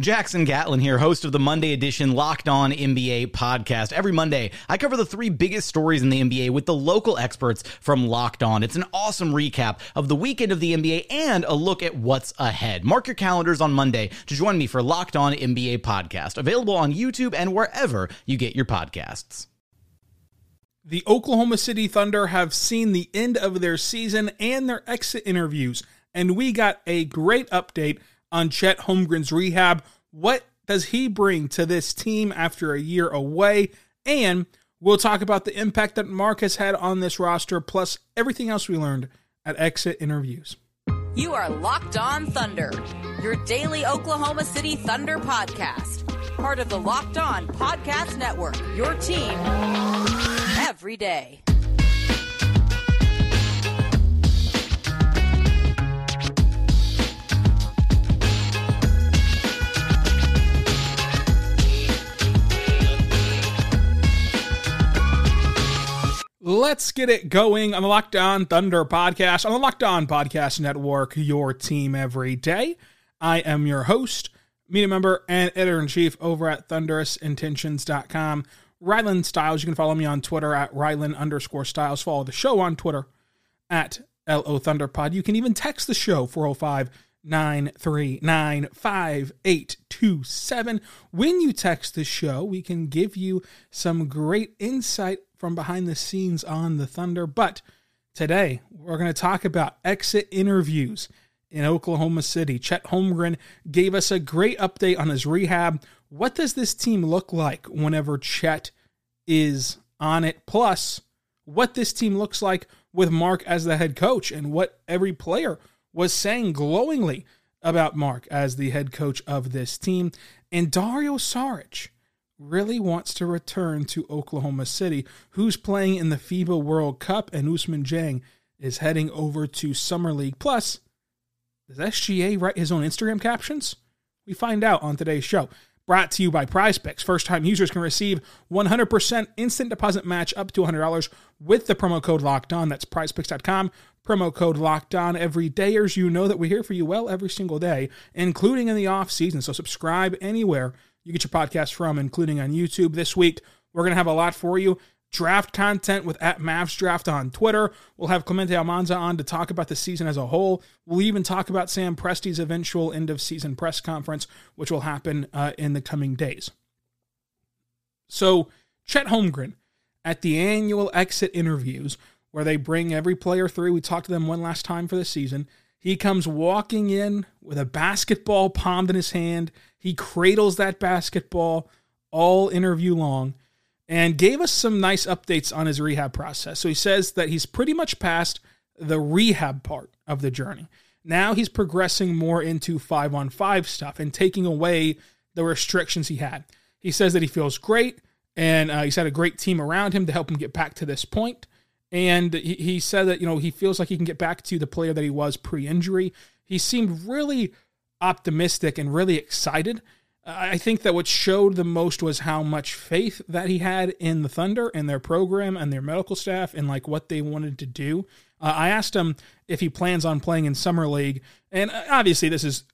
Jackson Gatlin here, host of the Monday edition Locked On NBA podcast. Every Monday, I cover the three biggest stories in the NBA with the local experts from Locked On. It's an awesome recap of the weekend of the NBA and a look at what's ahead. Mark your calendars on Monday to join me for Locked On NBA podcast, available on YouTube and wherever you get your podcasts. The Oklahoma City Thunder have seen the end of their season and their exit interviews, and we got a great update on Chet Holmgren's rehab. What does he bring to this team after a year away? And we'll talk about the impact that Mark has had on this roster, plus everything else we learned at exit interviews. You are Locked On Thunder, your daily Oklahoma City Thunder podcast, part of the Locked On Podcast Network, your team every day. Let's get it going on the Locked On Thunder podcast on the Locked On Podcast Network, your team every day. I am your host, media member, and editor in chief over at thunderousintentions.com. Rylan Stiles, you can follow me on Twitter at Rylan underscore Stiles. Follow the show on Twitter at LO Thunderpod. You can even text the show 405 939 5827. When you text the show, we can give you some great insight from behind the scenes on the Thunder. But today, we're going to talk about exit interviews in Oklahoma City. Chet Holmgren gave us a great update on his rehab. What does this team look like whenever Chet is on it? Plus, what this team looks like with Mark as the head coach and what every player was saying glowingly about Mark as the head coach of this team. And Dario Saric really wants to return to Oklahoma City, who's playing in the FIBA World Cup, and Ousmane Dieng is heading over to Summer League. Plus, does SGA write his own Instagram captions? We find out on today's show. Brought to you by Prize Picks. First time users can receive 100% instant deposit match up to $100 with the promo code locked on. That's prizepicks.com. Promo code locked on. Every dayers, you know that we're here for you well every single day, including in the off season. So subscribe anywhere you get your podcast from, including on YouTube. This week, we're going to have a lot for you. Draft content with at Mavs Draft on Twitter. We'll have Clemente Almanza on to talk about the season as a whole. We'll even talk about Sam Presti's eventual end of season press conference, which will happen uh, in the coming days. So, Chet Holmgren at the annual exit interviews, where they bring every player through. We talked to them one last time for the season. He comes walking in with a basketball palmed in his hand. He cradles that basketball all interview long and gave us some nice updates on his rehab process. So he says that he's pretty much past the rehab part of the journey. Now he's progressing more into five on five stuff and taking away the restrictions he had. He says that he feels great and uh, he's had a great team around him to help him get back to this point. And he, he said that, you know, he feels like he can get back to the player that he was pre injury. He seemed really optimistic and really excited. I think that what showed the most was how much faith that he had in the Thunder and their program and their medical staff and like what they wanted to do. Uh, I asked him if he plans on playing in summer league, and uh, obviously this is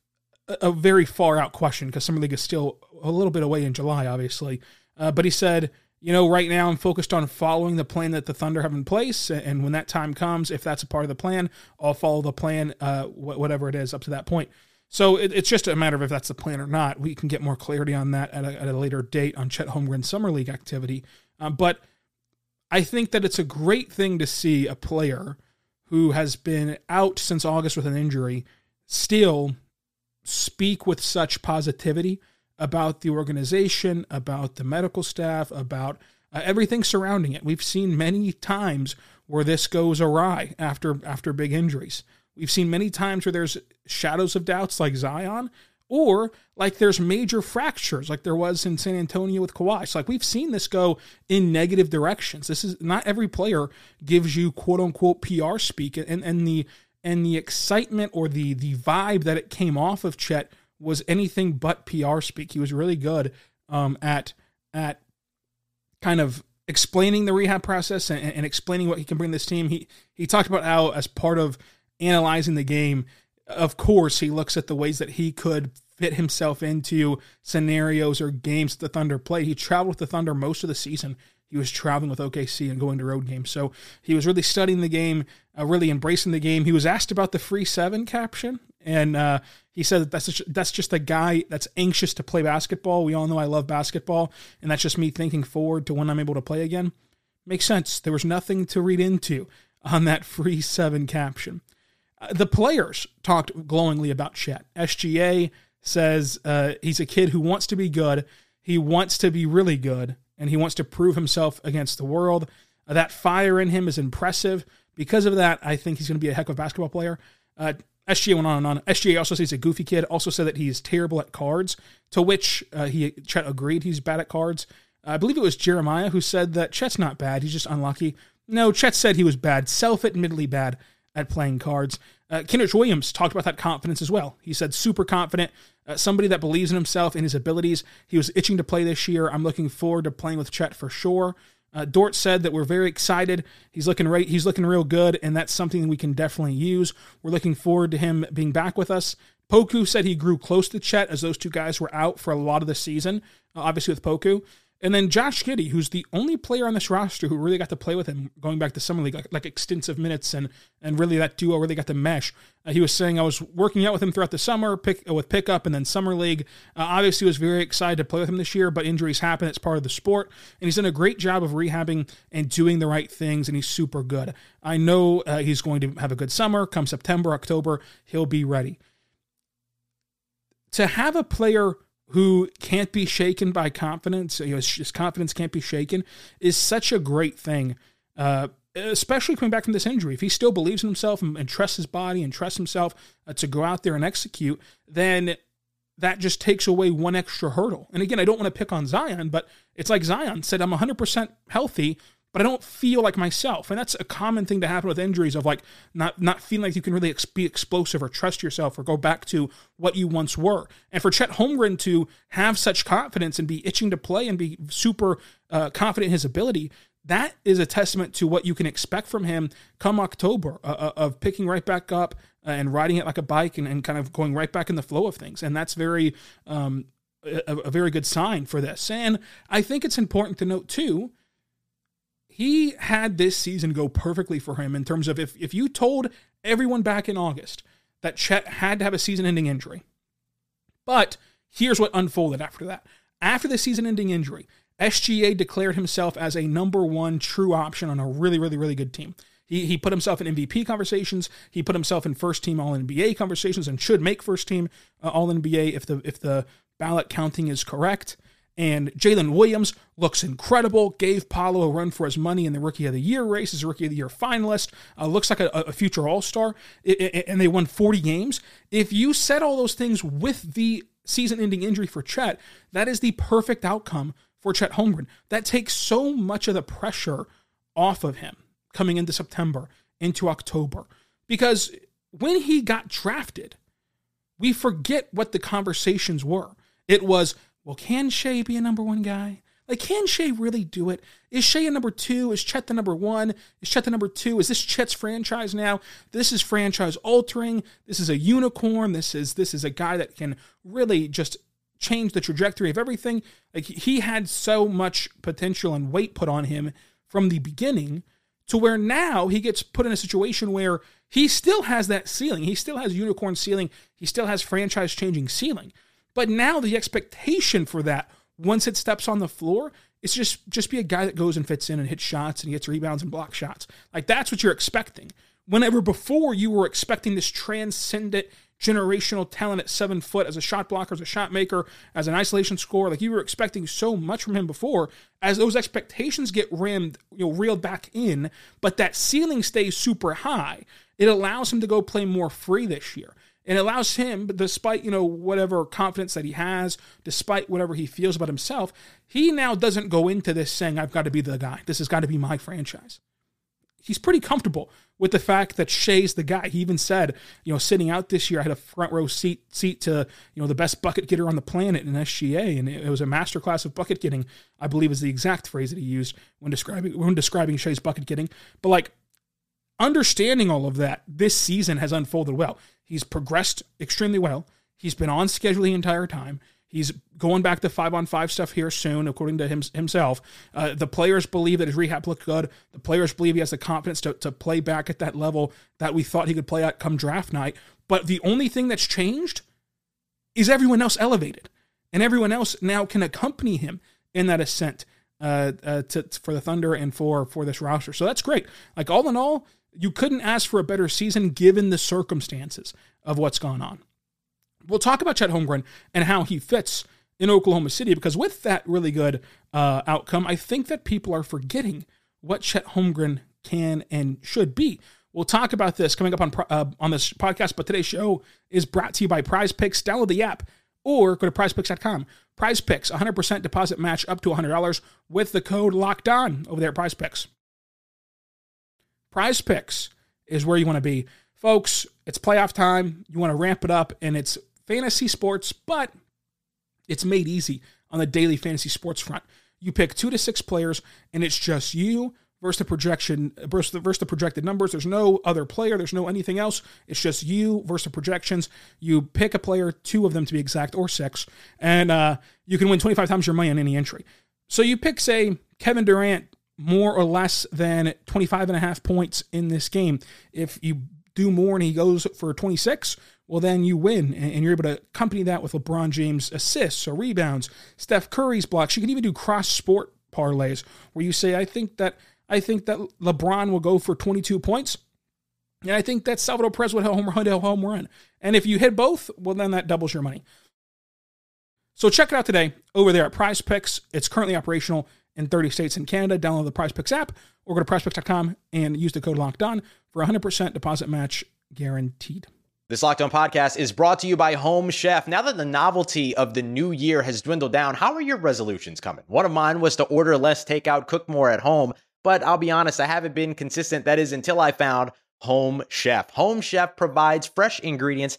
a, very far out question because summer league is still a little bit away in July, obviously. Uh, but he said, you know, right now I'm focused on following the plan that the Thunder have in place, and when that time comes, if that's a part of the plan, I'll follow the plan, uh, whatever it is, up to that point. So it, it's just a matter of if that's the plan or not. We can get more clarity on that at a, at a later date on Chet Holmgren's summer league activity. Um, but I think that it's a great thing to see a player who has been out since August with an injury still speak with such positivity about the organization, about the medical staff, about uh, everything surrounding it. We've seen many times where this goes awry after after big injuries. We've seen many times where there's shadows of doubts like Zion, or like there's major fractures like there was in San Antonio with Kawhi. So like we've seen this go in negative directions. This is not every player gives you quote unquote PR speak and, and the and the excitement or the the vibe that it came off of Chet was anything but PR speak. He was really good um, at at kind of explaining the rehab process and, and explaining what he can bring this team. He he talked about how as part of analyzing the game, of course, he looks at the ways that he could fit himself into scenarios or games the Thunder played. He traveled with the Thunder most of the season. He was traveling with OKC and going to road games. So he was really studying the game, uh, really embracing the game. He was asked about the free seven caption, and uh, he said that that's just, that's just a guy that's anxious to play basketball. We all know I love basketball, and that's just me thinking forward to when I'm able to play again. Makes sense. There was nothing to read into on that free seven caption. Uh, the players talked glowingly about Chet. SGA says uh, he's a kid who wants to be good. He wants to be really good, and he wants to prove himself against the world. Uh, that fire in him is impressive. Because of that, I think he's going to be a heck of a basketball player. Uh, SGA went on and on. SGA also says he's a goofy kid. Also said that he's terrible at cards. To which uh, he Chet agreed he's bad at cards. I believe it was Jeremiah who said that Chet's not bad. He's just unlucky. No, Chet said he was bad, self-admittedly bad at playing cards. Uh, Kenrich Williams talked about that confidence as well. He said, super confident, uh, somebody that believes in himself and his abilities. He was itching to play this year. I'm looking forward to playing with Chet for sure. Uh, Dort said that we're very excited. He's looking right. He's looking real good, and that's something we can definitely use. We're looking forward to him being back with us. Poku said he grew close to Chet as those two guys were out for a lot of the season. Uh, obviously with Poku, and then Josh Giddey, who's the only player on this roster who really got to play with him going back to Summer League, like, like extensive minutes, and and really that duo really got to mesh. Uh, he was saying I was working out with him throughout the summer, pick uh, with pickup, and then Summer League. Uh, obviously, was very excited to play with him this year, but injuries happen; it's part of the sport. And he's done a great job of rehabbing and doing the right things, and he's super good. I know uh, he's going to have a good summer. Come September, October, he'll be ready. To have a player who can't be shaken by confidence, you know, his, confidence can't be shaken, is such a great thing. Uh, especially coming back from this injury, if he still believes in himself and, and trusts his body and trusts himself uh, to go out there and execute, then that just takes away one extra hurdle. And again, I don't want to pick on Zion, but it's like Zion said, I'm 100% healthy but I don't feel like myself. And that's a common thing to happen with injuries of like not not feeling like you can really ex- be explosive or trust yourself or go back to what you once were. And for Chet Holmgren to have such confidence and be itching to play and be super uh, confident in his ability, that is a testament to what you can expect from him come October uh, uh of picking right back up uh, and riding it like a bike and, and kind of going right back in the flow of things. And that's very um, a, a very good sign for this. And I think it's important to note too he had this season go perfectly for him in terms of if, if you told everyone back in August that Chet had to have a season ending injury, but here's what unfolded after that. After the season ending injury, SGA declared himself as a number one true option on a really, really, really good team. He, he put himself in MVP conversations. He put himself in first team All NBA conversations and should make first team uh, All NBA if the if the ballot counting is correct. And Jalen Williams looks incredible. Gave Paolo a run for his money in the Rookie of the Year race as a Rookie of the Year finalist. Uh, looks like a, a future All Star. And they won 40 games. If you said all those things with the season ending injury for Chet, that is the perfect outcome for Chet Holmgren. That takes so much of the pressure off of him coming into September, into October. Because when he got drafted, we forget what the conversations were. It was, well, can Shai be a number one guy? Like, can Shai really do it? Is Shai a number two? Is Chet the number one? Is Chet the number two? Is this Chet's franchise now? This is franchise altering. This is a unicorn. This is this is a guy that can really just change the trajectory of everything. Like he had so much potential and weight put on him from the beginning to where now he gets put in a situation where he still has that ceiling. He still has unicorn ceiling. He still has franchise changing ceiling. But now the expectation for that, once it steps on the floor, is just just be a guy that goes and fits in and hits shots and gets rebounds and block shots. Like that's what you're expecting. Whenever before you were expecting this transcendent, generational talent at seven foot as a shot blocker, as a shot maker, as an isolation scorer. Like you were expecting so much from him before. As those expectations get rimmed, you know, reeled back in, but that ceiling stays super high. It allows him to go play more free this year. And it allows him, despite, you know, whatever confidence that he has, despite whatever he feels about himself, he now doesn't go into this saying, I've got to be the guy. This has got to be my franchise he's pretty comfortable with the fact that Shai's the guy. He even said, you know, sitting out this year, I had a front row seat seat to, you know, the best bucket getter on the planet in SGA, and it, was a masterclass of bucket getting. I believe is the exact phrase that he used when describing when describing Shai's bucket getting. But like understanding all of that, this season has unfolded well. He's progressed extremely well. He's been on schedule the entire time. He's going back to five on five stuff here soon, according to him, himself. Uh, the players believe that his rehab looked good. The players believe he has the confidence to, to play back at that level that we thought he could play at come draft night. But the only thing that's changed is everyone else elevated, and everyone else now can accompany him in that ascent uh, uh, to, for the Thunder and for for this roster. So that's great. Like all in all, you couldn't ask for a better season given the circumstances of what's gone on. We'll talk about Chet Holmgren and how he fits in Oklahoma City because with that really good uh, outcome, I think that people are forgetting what Chet Holmgren can and should be. We'll talk about this coming up on uh, on this podcast, but today's show is brought to you by Prize Picks. Download the app or go to prizepicks.com. Prize Picks, 100% deposit match up to $100 with the code locked on over there at Prize Picks. Prize Picks is where you want to be. Folks, it's playoff time. You want to ramp it up, and it's fantasy sports, but it's made easy on the daily fantasy sports front. You pick two to six players, and it's just you versus the projection versus the, versus the projected numbers. There's no other player. There's no anything else. It's just you versus the projections. You pick a player, two of them to be exact, or six, and uh, you can win 25 times your money on any entry. So you pick, say, Kevin Durant more or less than 25 and a half points in this game. If you do more and he goes for 26, well, then you win. And you're able to accompany that with LeBron James assists or rebounds, Steph Curry's blocks. You can even do cross sport parlays where you say, I think that I think that LeBron will go for 22 points. And I think that Salvador Perez would home, home run. And if you hit both, well, then that doubles your money. So check it out today over there at Prize Picks. It's currently operational in 30 states in Canada. Download the Prize Picks app or go to prizepicks.com and use the code Locked On for 100% deposit match guaranteed. This Locked On podcast is brought to you by Home Chef. Now that the novelty of the new year has dwindled down, how are your resolutions coming? One of mine was to order less takeout, cook more at home, but I'll be honest, I haven't been consistent. That is until I found Home Chef. Home Chef provides fresh ingredients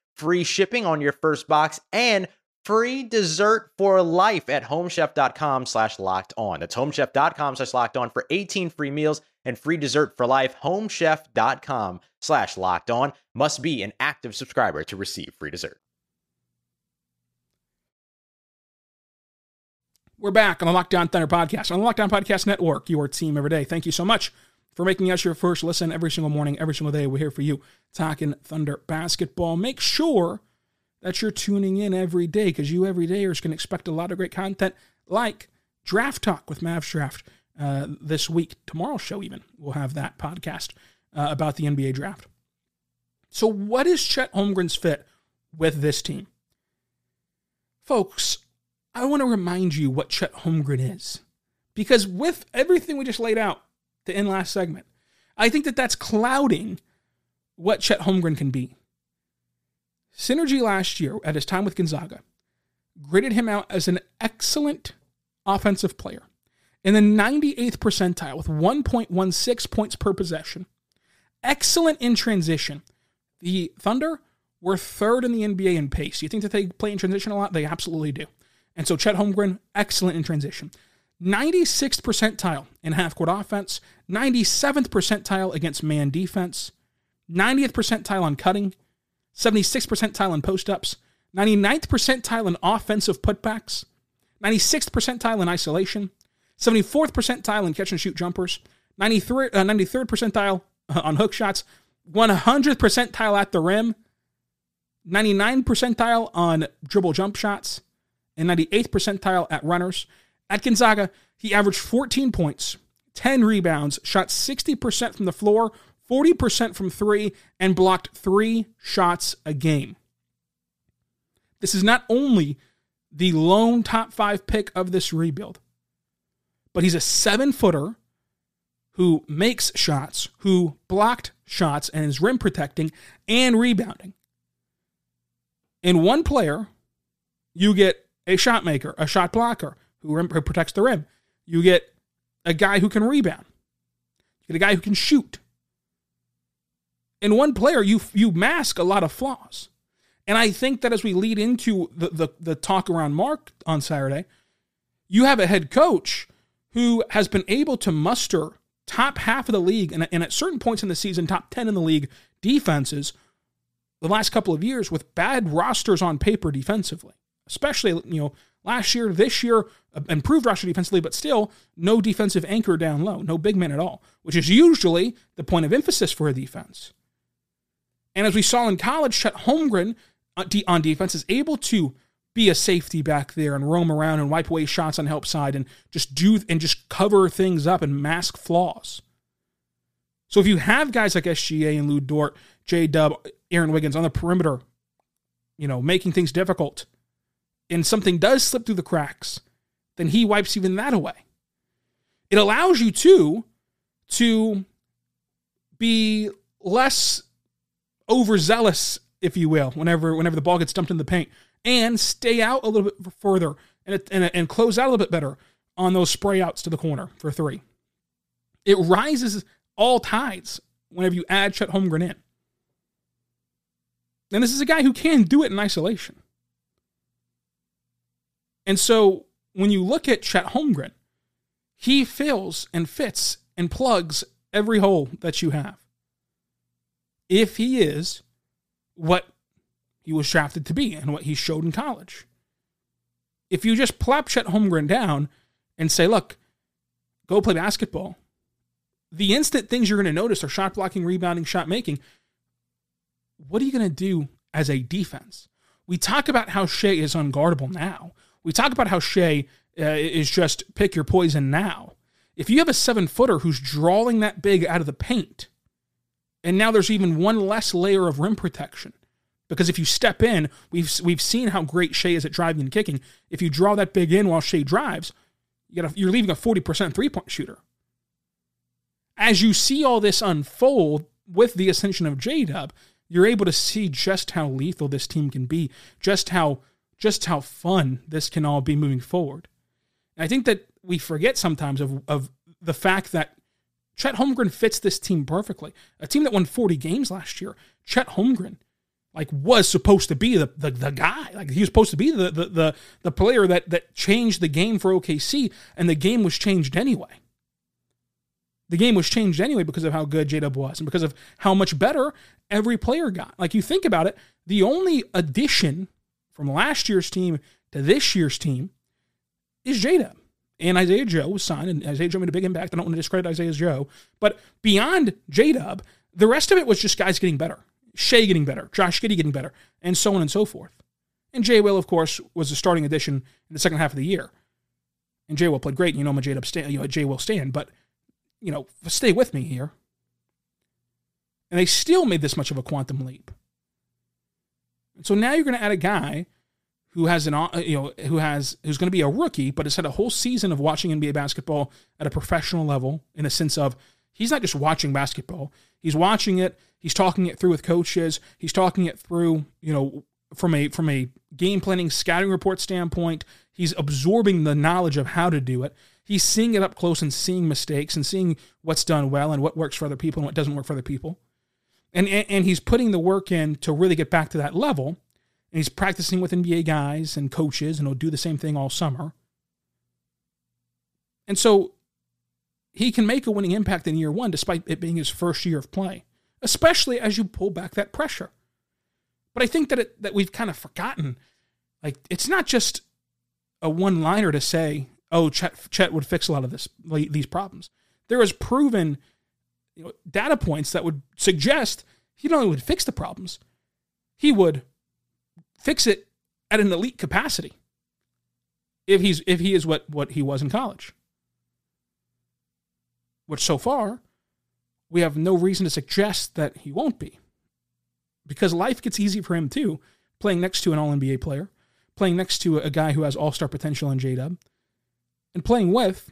free shipping on your first box and free dessert for life at homechef.com slash locked on. That's homechef.com slash locked on for 18 free meals and free dessert for life. Homechef.com slash locked on must be an active subscriber to receive free dessert. We're back on the Locked On Thunder podcast on the Locked On Podcast Network, your team every day. Thank you so much for making us your first listen every single morning, every single day. We're here for you talking Thunder basketball. Make sure that you're tuning in every day because you every day are going to expect a lot of great content like Draft Talk with Mavs Draft uh, this week. Tomorrow's show, even, we'll have that podcast uh, about the NBA draft. So, what is Chet Holmgren's fit with this team? Folks, I want to remind you what Chet Holmgren is. Because with everything we just laid out to end last segment, I think that that's clouding what Chet Holmgren can be. Synergy last year, at his time with Gonzaga, graded him out as an excellent offensive player in the 98th percentile with 1.16 points per possession. Excellent in transition. The Thunder were third in the NBA in pace. You think that they play in transition a lot? They absolutely do. And so Chet Holmgren, excellent in transition. 96th percentile in half court offense, 97th percentile against man defense, 90th percentile on cutting, 76th percentile in post ups, 99th percentile in offensive putbacks, 96th percentile in isolation, 74th percentile in catch and shoot jumpers, 93rd, uh, 93rd percentile on hook shots, 100th percentile at the rim, 99 percentile on dribble jump shots, and 98th percentile at runners. At Gonzaga, he averaged 14 points, 10 rebounds, shot 60% from the floor, 40% from three, and blocked three shots a game. This is not only the lone top five pick of this rebuild, but he's a seven footer who makes shots, who blocked shots and is rim protecting and rebounding. In one player, you get a shot maker, a shot blocker who, rim, who protects the rim. You get a guy who can rebound. You get a guy who can shoot. In one player, you you mask a lot of flaws. And I think that as we lead into the, the, the talk around Mark on Saturday, you have a head coach who has been able to muster top half of the league and, and at certain points in the season, top 10 in the league defenses the last couple of years with bad rosters on paper defensively, especially, you know, last year, this year, uh, improved roster defensively, but still no defensive anchor down low, no big man at all, which is usually the point of emphasis for a defense. And as we saw in college, Chet Holmgren uh, on defense is able to be a safety back there and roam around and wipe away shots on help side and just do and just cover things up and mask flaws. So if you have guys like SGA and Lou Dort, J Dub, Aaron Wiggins on the perimeter, you know, making things difficult, and something does slip through the cracks, then he wipes even that away. It allows you to to be less overzealous, if you will, whenever whenever the ball gets dumped in the paint, and stay out a little bit further and and, and close out a little bit better on those spray outs to the corner for three. It rises all tides whenever you add Chet Holmgren in. And this is a guy who can do it in isolation. And so when you look at Chet Holmgren, he fills and fits and plugs every hole that you have. If he is what he was drafted to be and what he showed in college. If you just plop Chet Holmgren down and say, look, go play basketball, the instant things you're going to notice are shot blocking, rebounding, shot making. What are you going to do as a defense? We talk about how Shai is unguardable now. We talk about how Shai uh, is just pick your poison now. If you have a seven footer who's drawing that big out of the paint, and now there's even one less layer of rim protection, because if you step in, we've we've seen how great Shai is at driving and kicking. If you draw that big in while Shai drives, you got you're leaving a 40% three point shooter. As you see all this unfold with the ascension of J Dub, you're able to see just how lethal this team can be, just how just how fun this can all be moving forward. And I think that we forget sometimes of, of the fact that Chet Holmgren fits this team perfectly. A team that won 40 games last year, Chet Holmgren, like was supposed to be the, the, the guy. Like he was supposed to be the, the the the player that that changed the game for OKC, and the game was changed anyway. The game was changed anyway because of how good J Dub was and because of how much better every player got. Like you think about it, the only addition from last year's team to this year's team is Jada. And Isaiah Joe was signed, and Isaiah Joe made a big impact. I don't want to discredit Isaiah Joe. But beyond J Dub, the rest of it was just guys getting better. Shai getting better, Josh Giddey getting better, and so on and so forth. And Jay Will, of course, was a starting addition in the second half of the year. And Jay Will played great. and You know, I'm a J Dub stand, you know, Jay Will stand, but you know, stay with me here. And they still made this much of a quantum leap. And so now you're going to add a guy who has an uh, you know who has who's going to be a rookie, but has had a whole season of watching NBA basketball at a professional level in a sense of he's not just watching basketball. He's watching it. He's talking it through with coaches. He's talking it through, you know, from a from a game planning scouting report standpoint. He's absorbing the knowledge of how to do it. He's seeing it up close and seeing mistakes and seeing what's done well and what works for other people and what doesn't work for other people. And, and, and he's putting the work in to really get back to that level. And he's practicing with NBA guys and coaches, and he'll do the same thing all summer. And so he can make a winning impact in year one despite it being his first year of play, especially as you pull back that pressure. But I think that it, that we've kind of forgotten Like it's not just a one liner to say, "Oh, Chet, Chet would fix a lot of this these problems." There is proven you know, data points that would suggest he not only would fix the problems, he would fix it at an elite capacity. If he's if he is what what he was in college, which so far we have no reason to suggest that he won't be, because life gets easy for him too, playing next to an All NBA player, playing next to a guy who has All Star potential in J Dub, and playing with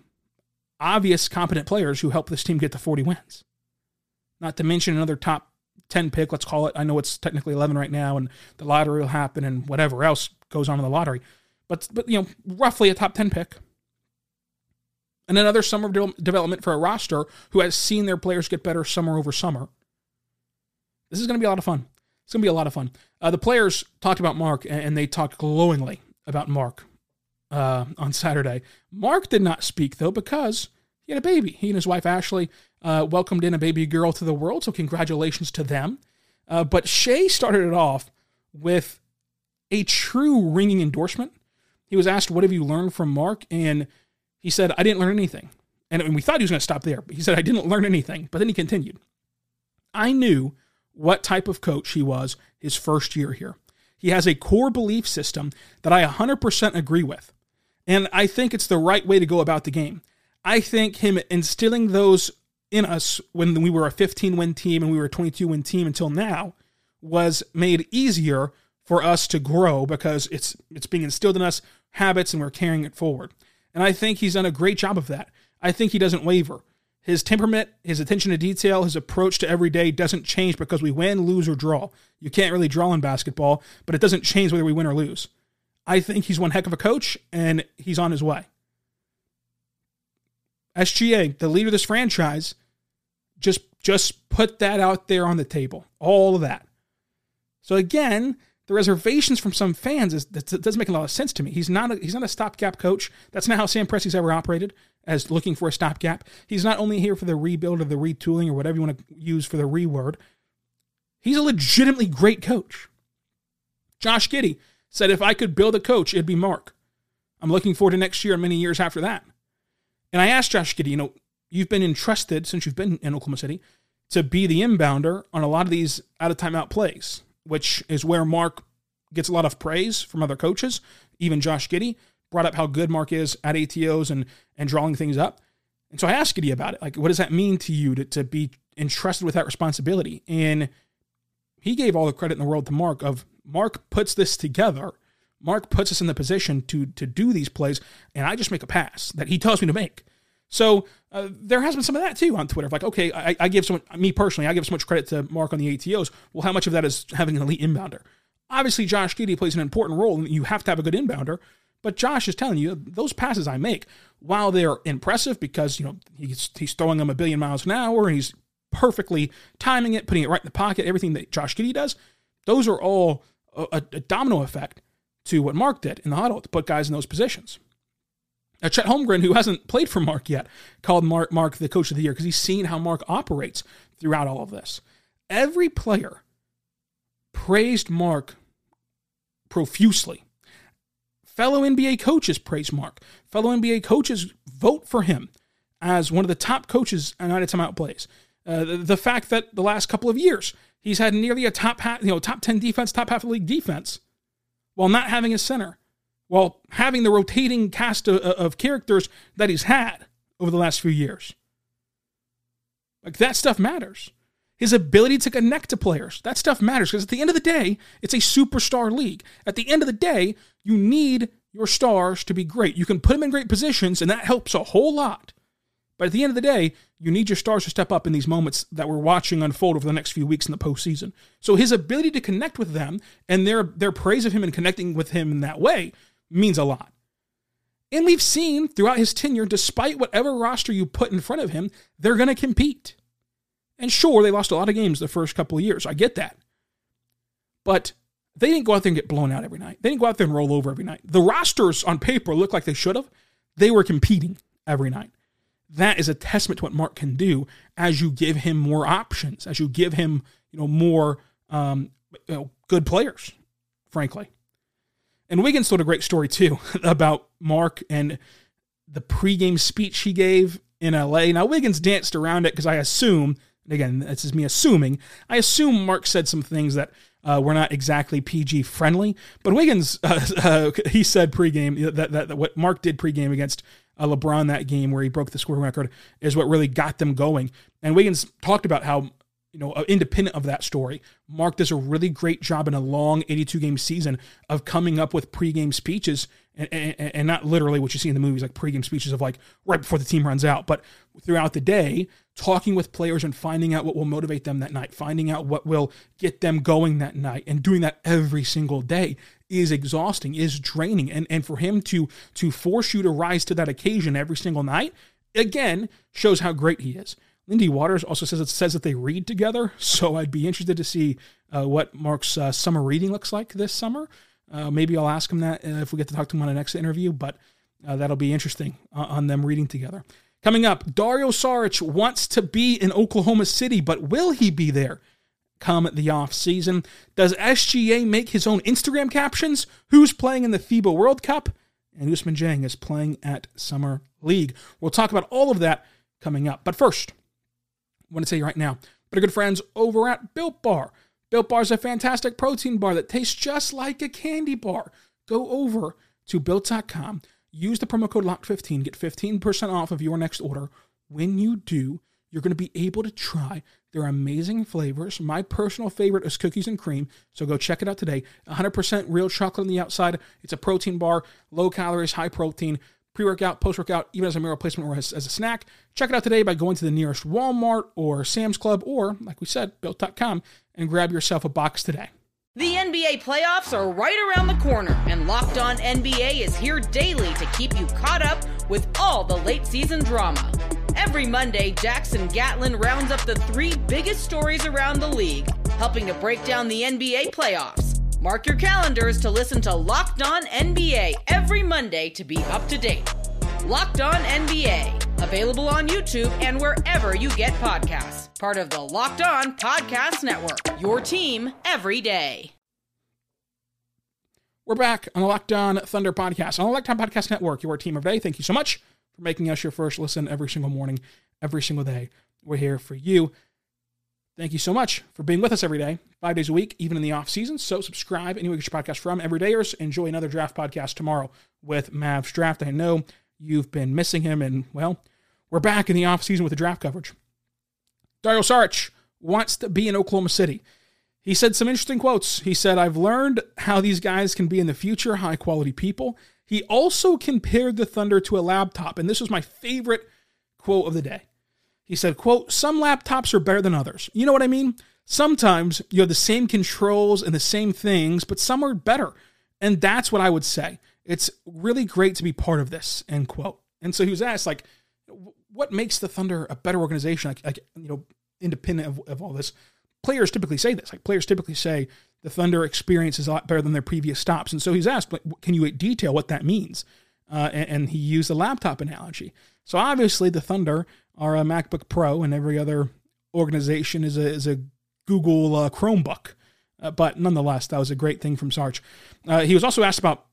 obvious competent players who help this team get to 40 wins. Not to mention another top 10 pick, let's call it. I know it's technically 11 right now, and the lottery will happen and whatever else goes on in the lottery. But, but you know, roughly a top 10 pick. And another summer de- development for a roster who has seen their players get better summer over summer. This is going to be a lot of fun. It's going to be a lot of fun. Uh, the players talked about Mark, and they talked glowingly about Mark uh, on Saturday. Mark did not speak, though, because he had a baby. He and his wife, Ashley, uh, welcomed in a baby girl to the world, so congratulations to them. Uh, but Shai started it off with a true ringing endorsement. He was asked, What have you learned from Mark? And he said, I didn't learn anything. And we thought he was going to stop there, but he said, I didn't learn anything. But then he continued, I knew what type of coach he was his first year here. He has a core belief system that I 100% agree with. And I think it's the right way to go about the game. I think him instilling those in us when we were a 15 win team and we were a 22 win team until now was made easier for us to grow because it's it's being instilled in us habits and we're carrying it forward. And I think he's done a great job of that. I think he doesn't waver. His temperament, his attention to detail, his approach to every day doesn't change because we win, lose, or draw. You can't really draw in basketball, but it doesn't change whether we win or lose. I think he's one heck of a coach and he's on his way. SGA, the leader of this franchise, just just put that out there on the table. All of that. So again, the reservations from some fans is that doesn't make a lot of sense to me. He's not a, he's not a stopgap coach. That's not how Sam Presti's ever operated as looking for a stopgap. He's not only here for the rebuild or the retooling or whatever you want to use for the reword. He's a legitimately great coach. Josh Giddey said if I could build a coach, it'd be Mark. I'm looking forward to next year and many years after that. And I asked Josh Giddey, you know, you've been entrusted since you've been in Oklahoma City to be the inbounder on a lot of these out of timeout plays, which is where Mark gets a lot of praise from other coaches. Even Josh Giddey brought up how good Mark is at ATOs and and drawing things up. And so I asked Giddey about it. Like, what does that mean to you to, to be entrusted with that responsibility? And he gave all the credit in the world to Mark of Mark puts this together. Mark puts us in the position to to do these plays, and I just make a pass that he tells me to make. So uh, there has been some of that too on Twitter. Like, okay, I, I give so much, me personally, I give so much credit to Mark on the ATOs. Well, how much of that is having an elite inbounder? Obviously, Josh Giddey plays an important role, and you have to have a good inbounder. But Josh is telling you those passes I make, while they're impressive because you know he's he's throwing them a billion miles an hour he's perfectly timing it, putting it right in the pocket, everything that Josh Giddey does, those are all a, a domino effect to what Mark did in the huddle to put guys in those positions. Now, Chet Holmgren, who hasn't played for Mark yet, called Mark, Mark the coach of the year because he's seen how Mark operates throughout all of this. Every player praised Mark profusely. Fellow NBA coaches praise Mark. Fellow NBA coaches vote for him as one of the top coaches on out of timeout plays. Uh, the, the, fact that the last couple of years he's had nearly a top half, you know, top ten defense, top half of the league defense, while not having a center while having the rotating cast of, of characters that he's had over the last few years. Like that stuff matters. His ability to connect to players, that stuff matters because at the end of the day, it's a superstar league. At the end of the day, you need your stars to be great. You can put them in great positions, and that helps a whole lot. But at the end of the day, you need your stars to step up in these moments that we're watching unfold over the next few weeks in the postseason. So his ability to connect with them and their their praise of him and connecting with him in that way means a lot. And we've seen throughout his tenure, despite whatever roster you put in front of him, they're going to compete. And sure, they lost a lot of games the first couple of years. I get that. But they didn't go out there and get blown out every night. They didn't go out there and roll over every night. The rosters on paper look like they should have. They were competing every night. That is a testament to what Mark can do as you give him more options, as you give him, you know, more um, you know, good players, frankly. And Wiggins told a great story too about Mark and the pregame speech he gave in LA. Now Wiggins danced around it because I assume, and again, this is me assuming, I assume Mark said some things that uh, were not exactly PG friendly. But Wiggins, uh, uh, he said pregame that, that, that what Mark did pregame against LeBron that game where he broke the scoring record is what really got them going. And Wiggins talked about how you know, uh, independent of that story, Mark does a really great job in a long 82 game season of coming up with pregame speeches and, and, and, not literally what you see in the movies, like pregame speeches of like right before the team runs out, but throughout the day, talking with players and finding out what will motivate them that night, finding out what will get them going that night, and doing that every single day is exhausting, is draining. And, and for him to, to force you to rise to that occasion every single night, again, shows how great he is. Lindy Waters also says it says that they read together, so I'd be interested to see uh, what Mark's uh, summer reading looks like this summer. Uh, maybe I'll ask him that uh, if we get to talk to him on the next interview, but uh, that'll be interesting uh, on them reading together. Coming up, Dario Saric wants to be in Oklahoma City, but will he be there come the off season? Does SGA make his own Instagram captions? Who's playing in the FIBA World Cup? And Ousmane Dieng is playing at Summer League. We'll talk about all of that coming up. But first, I want to tell you right now, but our good friends over at Built Bar. Built Bar is a fantastic protein bar that tastes just like a candy bar. Go over to built.com, use the promo code LOCK15, get 15% off of your next order. When you do, you're going to be able to try their amazing flavors. My personal favorite is cookies and cream, so go check it out today. 100% real chocolate on the outside. It's a protein bar, low calories, high protein pre workout, post workout, even as a meal replacement or as, as, a snack. Check it out today by going to the nearest Walmart or Sam's Club or, like we said, built.com and grab yourself a box today. The NBA playoffs are right around the corner, and Locked On NBA is here daily to keep you caught up with all the late season drama. Every Monday, Jackson Gatlin rounds up the three biggest stories around the league, helping to break down the NBA playoffs. Mark your calendars to listen to Locked On NBA every Monday to be up to date. Locked On NBA, available on YouTube and wherever you get podcasts. Part of the Locked On Podcast Network. Your team every day. We're back on the Locked On Thunder podcast on the Locked On Podcast Network. Your team every day. Thank you so much for making us your first listen every single morning, every single day. We're here for you. Thank you so much for being with us every day, five days a week, even in the off season. So subscribe anywhere you get your podcast from. Everydayers, enjoy another draft podcast tomorrow with Mavs Draft. I know you've been missing him, and well, we're back in the off season with the draft coverage. Dario Saric wants to be in Oklahoma City. He said some interesting quotes. He said, I've learned how these guys can be in the future, high quality people. He also compared the Thunder to a laptop, and this was my favorite quote of the day. He said, quote, some laptops are better than others. You know what I mean? Sometimes you have the same controls and the same things, but some are better. And that's what I would say. It's really great to be part of this, end quote. And so he was asked, like, what makes the Thunder a better organization? Like, like you know, independent of, of all this. Players typically say this. Like players typically say the Thunder experience is a lot better than their previous stops. And so he's asked, can you detail what that means? Uh, and, and he used a laptop analogy. So obviously the Thunder are a MacBook Pro, and every other organization is a is a Google uh, Chromebook. Uh, but nonetheless, that was a great thing from Sarge. Uh, he was also asked about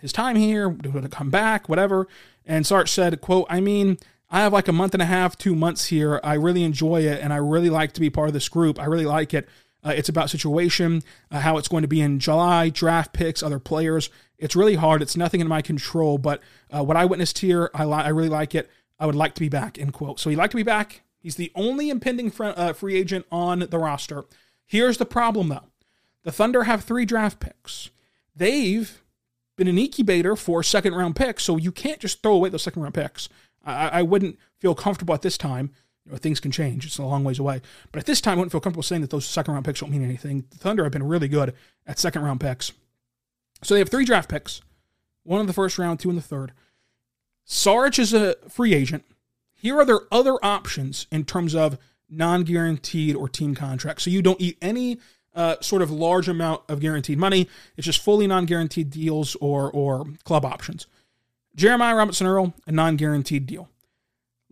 his time here, to come back, whatever. And Sarge said, "quote I mean." I have like a month and a half, two months here. I really enjoy it, and I really like to be part of this group. I really like it. Uh, it's about situation, uh, how it's going to be in July, draft picks, other players. It's really hard. It's nothing in my control, but uh, what I witnessed here, I, li- I really like it. I would like to be back, end quote. So he'd like to be back. He's the only impending fr- uh, free agent on the roster. Here's the problem, though the Thunder have three draft picks. They've been an incubator for second round picks, so you can't just throw away those second round picks. I, I wouldn't feel comfortable at this time. You know, things can change. It's a long ways away. But at this time, I wouldn't feel comfortable saying that those second round picks don't mean anything. The Thunder have been really good at second round picks. So they have three draft picks one in the first round, two in the third. Sarge is a free agent. Here are their other options in terms of non guaranteed or team contracts. So you don't eat any uh, sort of large amount of guaranteed money. It's just fully non guaranteed deals or, or club options. Jeremiah Robinson Earl, a non guaranteed deal.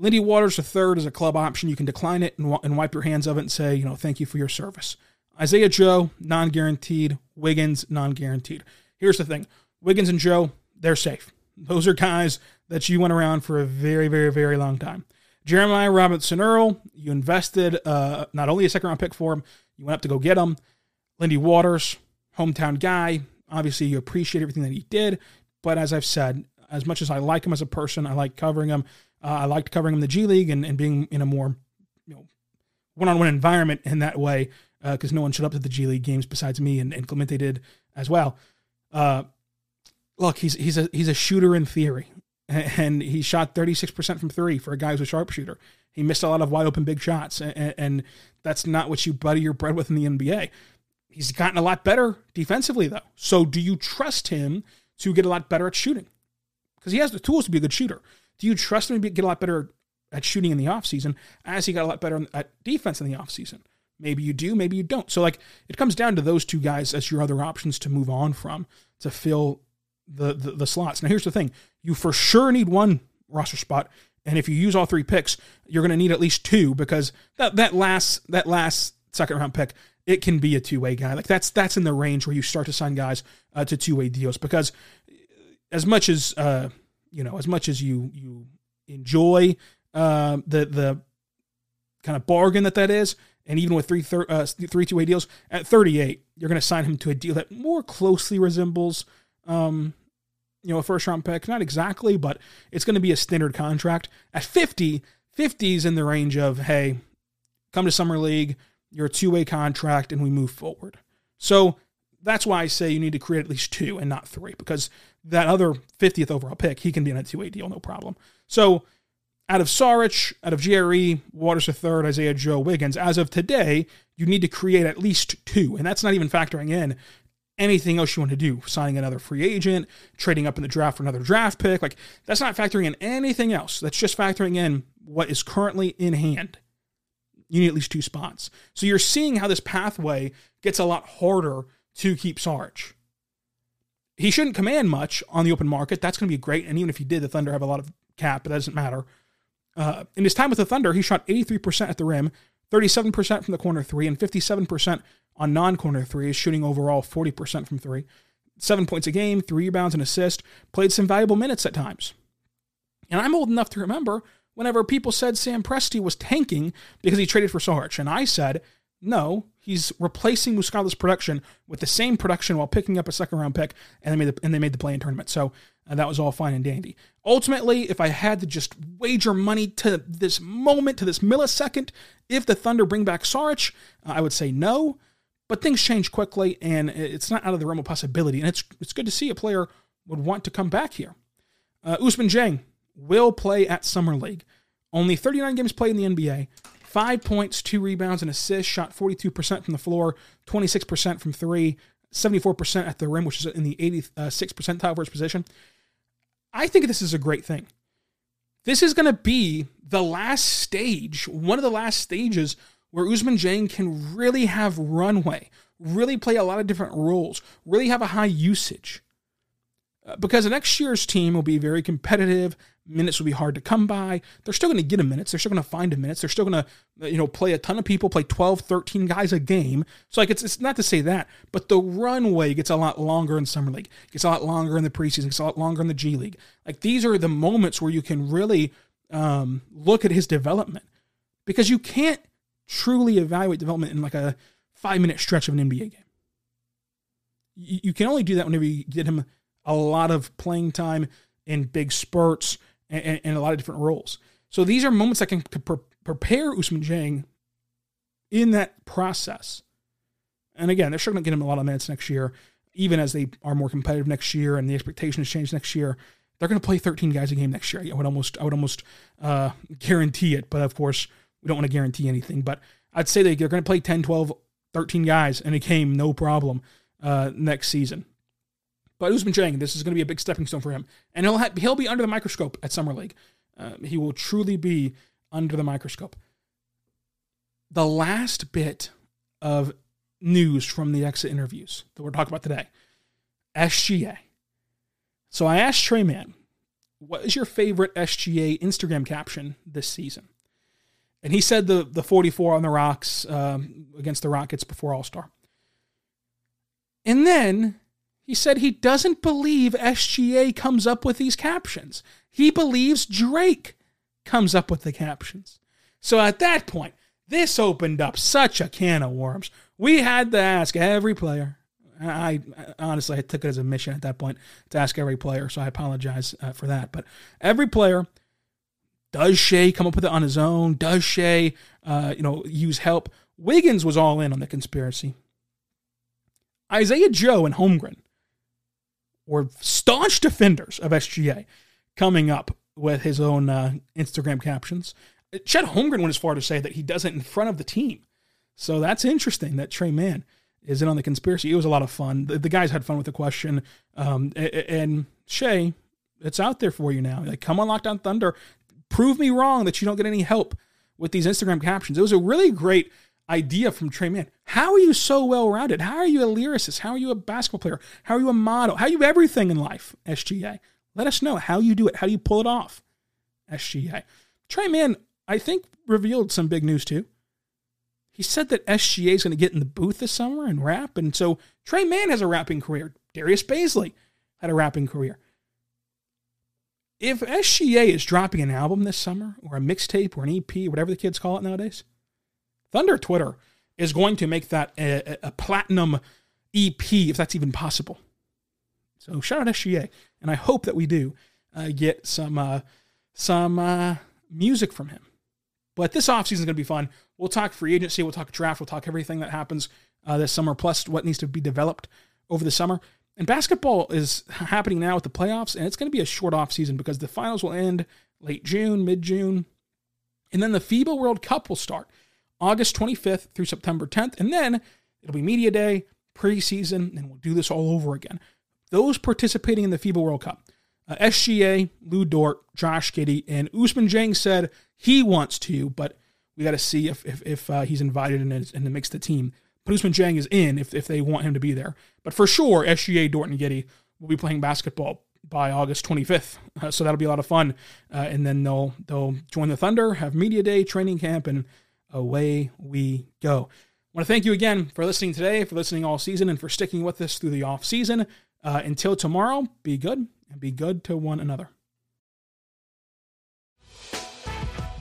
Lindy Waters III is a club option. You can decline it and, and wipe your hands of it and say, you know, thank you for your service. Isaiah Joe, non guaranteed. Wiggins, non guaranteed. Here's the thing Wiggins and Joe, they're safe. Those are guys that you went around for a very, very, very long time. Jeremiah Robinson Earl, you invested uh, not only a second round pick for him, you went up to go get him. Lindy Waters, hometown guy. Obviously, you appreciate everything that he did. But as I've said, as much as I like him as a person, I like covering him. Uh, I liked covering him in the G League and, and being in a more you know one-on-one environment in that way because uh, no one showed up to the G League games besides me and, and Clemente did as well. Uh, look, he's he's a he's a shooter in theory, and he shot 36% from three for a guy who's a sharpshooter. He missed a lot of wide open big shots, and, and that's not what you butter your bread with in the NBA. He's gotten a lot better defensively, though. So, do you trust him to get a lot better at shooting? Because he has the tools to be a good shooter. Do you trust him to get a lot better at shooting in the offseason as he got a lot better at defense in the offseason? Maybe you do, maybe you don't. So, like, it comes down to those two guys as your other options to move on from to fill the, the, the slots. Now, here's the thing you for sure need one roster spot. And if you use all three picks, you're going to need at least two because that, that last that last second round pick it can be a two way guy. Like that's that's in the range where you start to sign guys uh, to two way deals because as much as uh, you know, as much as you you enjoy uh, the the kind of bargain that that is, and even with three thir- uh, three two way deals at 38, you're going to sign him to a deal that more closely resembles um, you know, a first round pick. Not exactly, but it's going to be a standard contract. At 50, 50 is in the range of, hey, come to Summer League, you're a two way contract, and we move forward. So that's why I say you need to create at least two and not three, because that other 50th overall pick, he can be in a two way deal, no problem. So out of Saric, out of JRE, Waters a third, Isaiah Joe Wiggins, as of today, you need to create at least two. And that's not even factoring in anything else you want to do, signing another free agent, trading up in the draft for another draft pick. Like that's not factoring in anything else. That's just factoring in what is currently in hand. You need at least two spots. So you're seeing how this pathway gets a lot harder to keep Sarge. He shouldn't command much on the open market. That's going to be great. And even if he did, the Thunder have a lot of cap, but that doesn't matter. Uh, in his time with the Thunder, he shot 83% at the rim, 37% from the corner three, and 57% on non corner threes, shooting overall 40% from three. Seven points a game, three rebounds, and assist. Played some valuable minutes at times. And I'm old enough to remember whenever people said Sam Presti was tanking because he traded for Sarge. And I said, no, he's replacing Muscala's production with the same production while picking up a second round pick, and they made the, and they made the play in tournament. So uh, that was all fine and dandy. Ultimately, if I had to just wager money to this moment, to this millisecond, if the Thunder bring back Saric, uh, I would say no. But things change quickly, and it's not out of the realm of possibility. And it's it's good to see a player would want to come back here. Uh, Ousmane Dieng will play at Summer League. Only 39 games played in the NBA. Five points, two rebounds, and assists. Shot 42% from the floor, 26% from three, 74% at the rim, which is in the 86th percentile for his position. I think this is a great thing. This is going to be the last stage, one of the last stages where Ousmane Dieng can really have runway, really play a lot of different roles, really have a high usage. Uh, because the next year's team will be very competitive. Minutes will be hard to come by. They're still going to get a minutes. They're still going to find a minutes. They're still going to, you know, play a ton of people, play 12, 13 guys a game. So, like, it's, it's not to say that, but the runway gets a lot longer in Summer League, gets a lot longer in the preseason, gets a lot longer in the G League. Like, these are the moments where you can really um, look at his development because you can't truly evaluate development in like a five minute stretch of an NBA game. You, you can only do that whenever you get him a lot of playing time in big spurts and, and, a lot of different roles. So these are moments that can pre- prepare Ousmane Dieng in that process. And again, they're sure going to get him a lot of minutes next year, even as they are more competitive next year and the expectations change next year. They're going to play 13 guys a game next year. I would almost, I would almost uh, guarantee it. But of course, we don't want to guarantee anything, but I'd say they're going to play 10, 12, 13 guys in a game, no problem, uh, next season. But Ousmane Dieng, this is going to be a big stepping stone for him, and he'll ha- he'll be under the microscope at Summer League. Uh, he will truly be under the microscope. The last bit of news from the exit interviews that we're talking about today, SGA. So I asked Tre Mann, what is your favorite SGA Instagram caption this season? And he said the the 44 on the rocks um, against the Rockets before All Star. And then He said he doesn't believe SGA comes up with these captions. He believes Drake comes up with the captions. So at that point, this opened up such a can of worms. We had to ask every player. I, honestly I took it as a mission at that point to ask every player, so I apologize uh, for that. But every player, does Shai come up with it on his own? Does Shai, uh, you know, use help? Wiggins was all in on the conspiracy. Isaiah Joe and Holmgren were staunch defenders of SGA coming up with his own uh, Instagram captions. Chet Holmgren went as far to say that he does it in front of the team. So that's interesting that Tre Mann is in on the conspiracy. It was a lot of fun. The, the guys had fun with the question. Um, and Shai, it's out there for you now. Like, come on, Locked On Thunder. Prove me wrong that you don't get any help with these Instagram captions. It was a really great idea from Tre Mann. How are you so well rounded? How are you a lyricist? How are you a basketball player? How are you a model? How are you everything in life, SGA? Let us know how you do it. How do you pull it off, SGA? Tre Mann, I think, revealed some big news too. He said that SGA is going to get in the booth this summer and rap. And so Tre Mann has a rapping career. Darius Bazley had a rapping career. If SGA is dropping an album this summer or a mixtape or an EP, whatever the kids call it nowadays, Thunder Twitter is going to make that a, a platinum EP if that's even possible. So shout out SGA, and I hope that we do uh, get some uh, some uh, music from him. But this offseason is going to be fun. We'll talk free agency, we'll talk draft, we'll talk everything that happens uh, this summer, plus what needs to be developed over the summer. And basketball is happening now with the playoffs, and it's going to be a short offseason because the finals will end late June, mid June, and then the FIBA World Cup will start. August 25th through September 10th. And then it'll be Media Day, preseason, and we'll do this all over again. Those participating in the FIBA World Cup uh, SGA, Lu Dort, Josh Giddey, and Ousmane Dieng said he wants to, but we got to see if if, if uh, he's invited and, and makes the team. But Ousmane Dieng is in if, if they want him to be there. But for sure, SGA, Dort, and Giddey will be playing basketball by August 25th. Uh, so that'll be a lot of fun. Uh, and then they'll they'll join the Thunder, have media day, training camp, and away we go. I want to thank you again for listening today, for listening all season, and for sticking with us through the off season. Uh, until tomorrow, be good and be good to one another.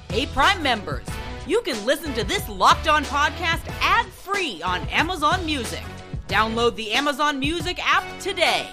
Hey, Prime members, you can listen to this locked on podcast ad free on Amazon Music. Download the Amazon Music app today.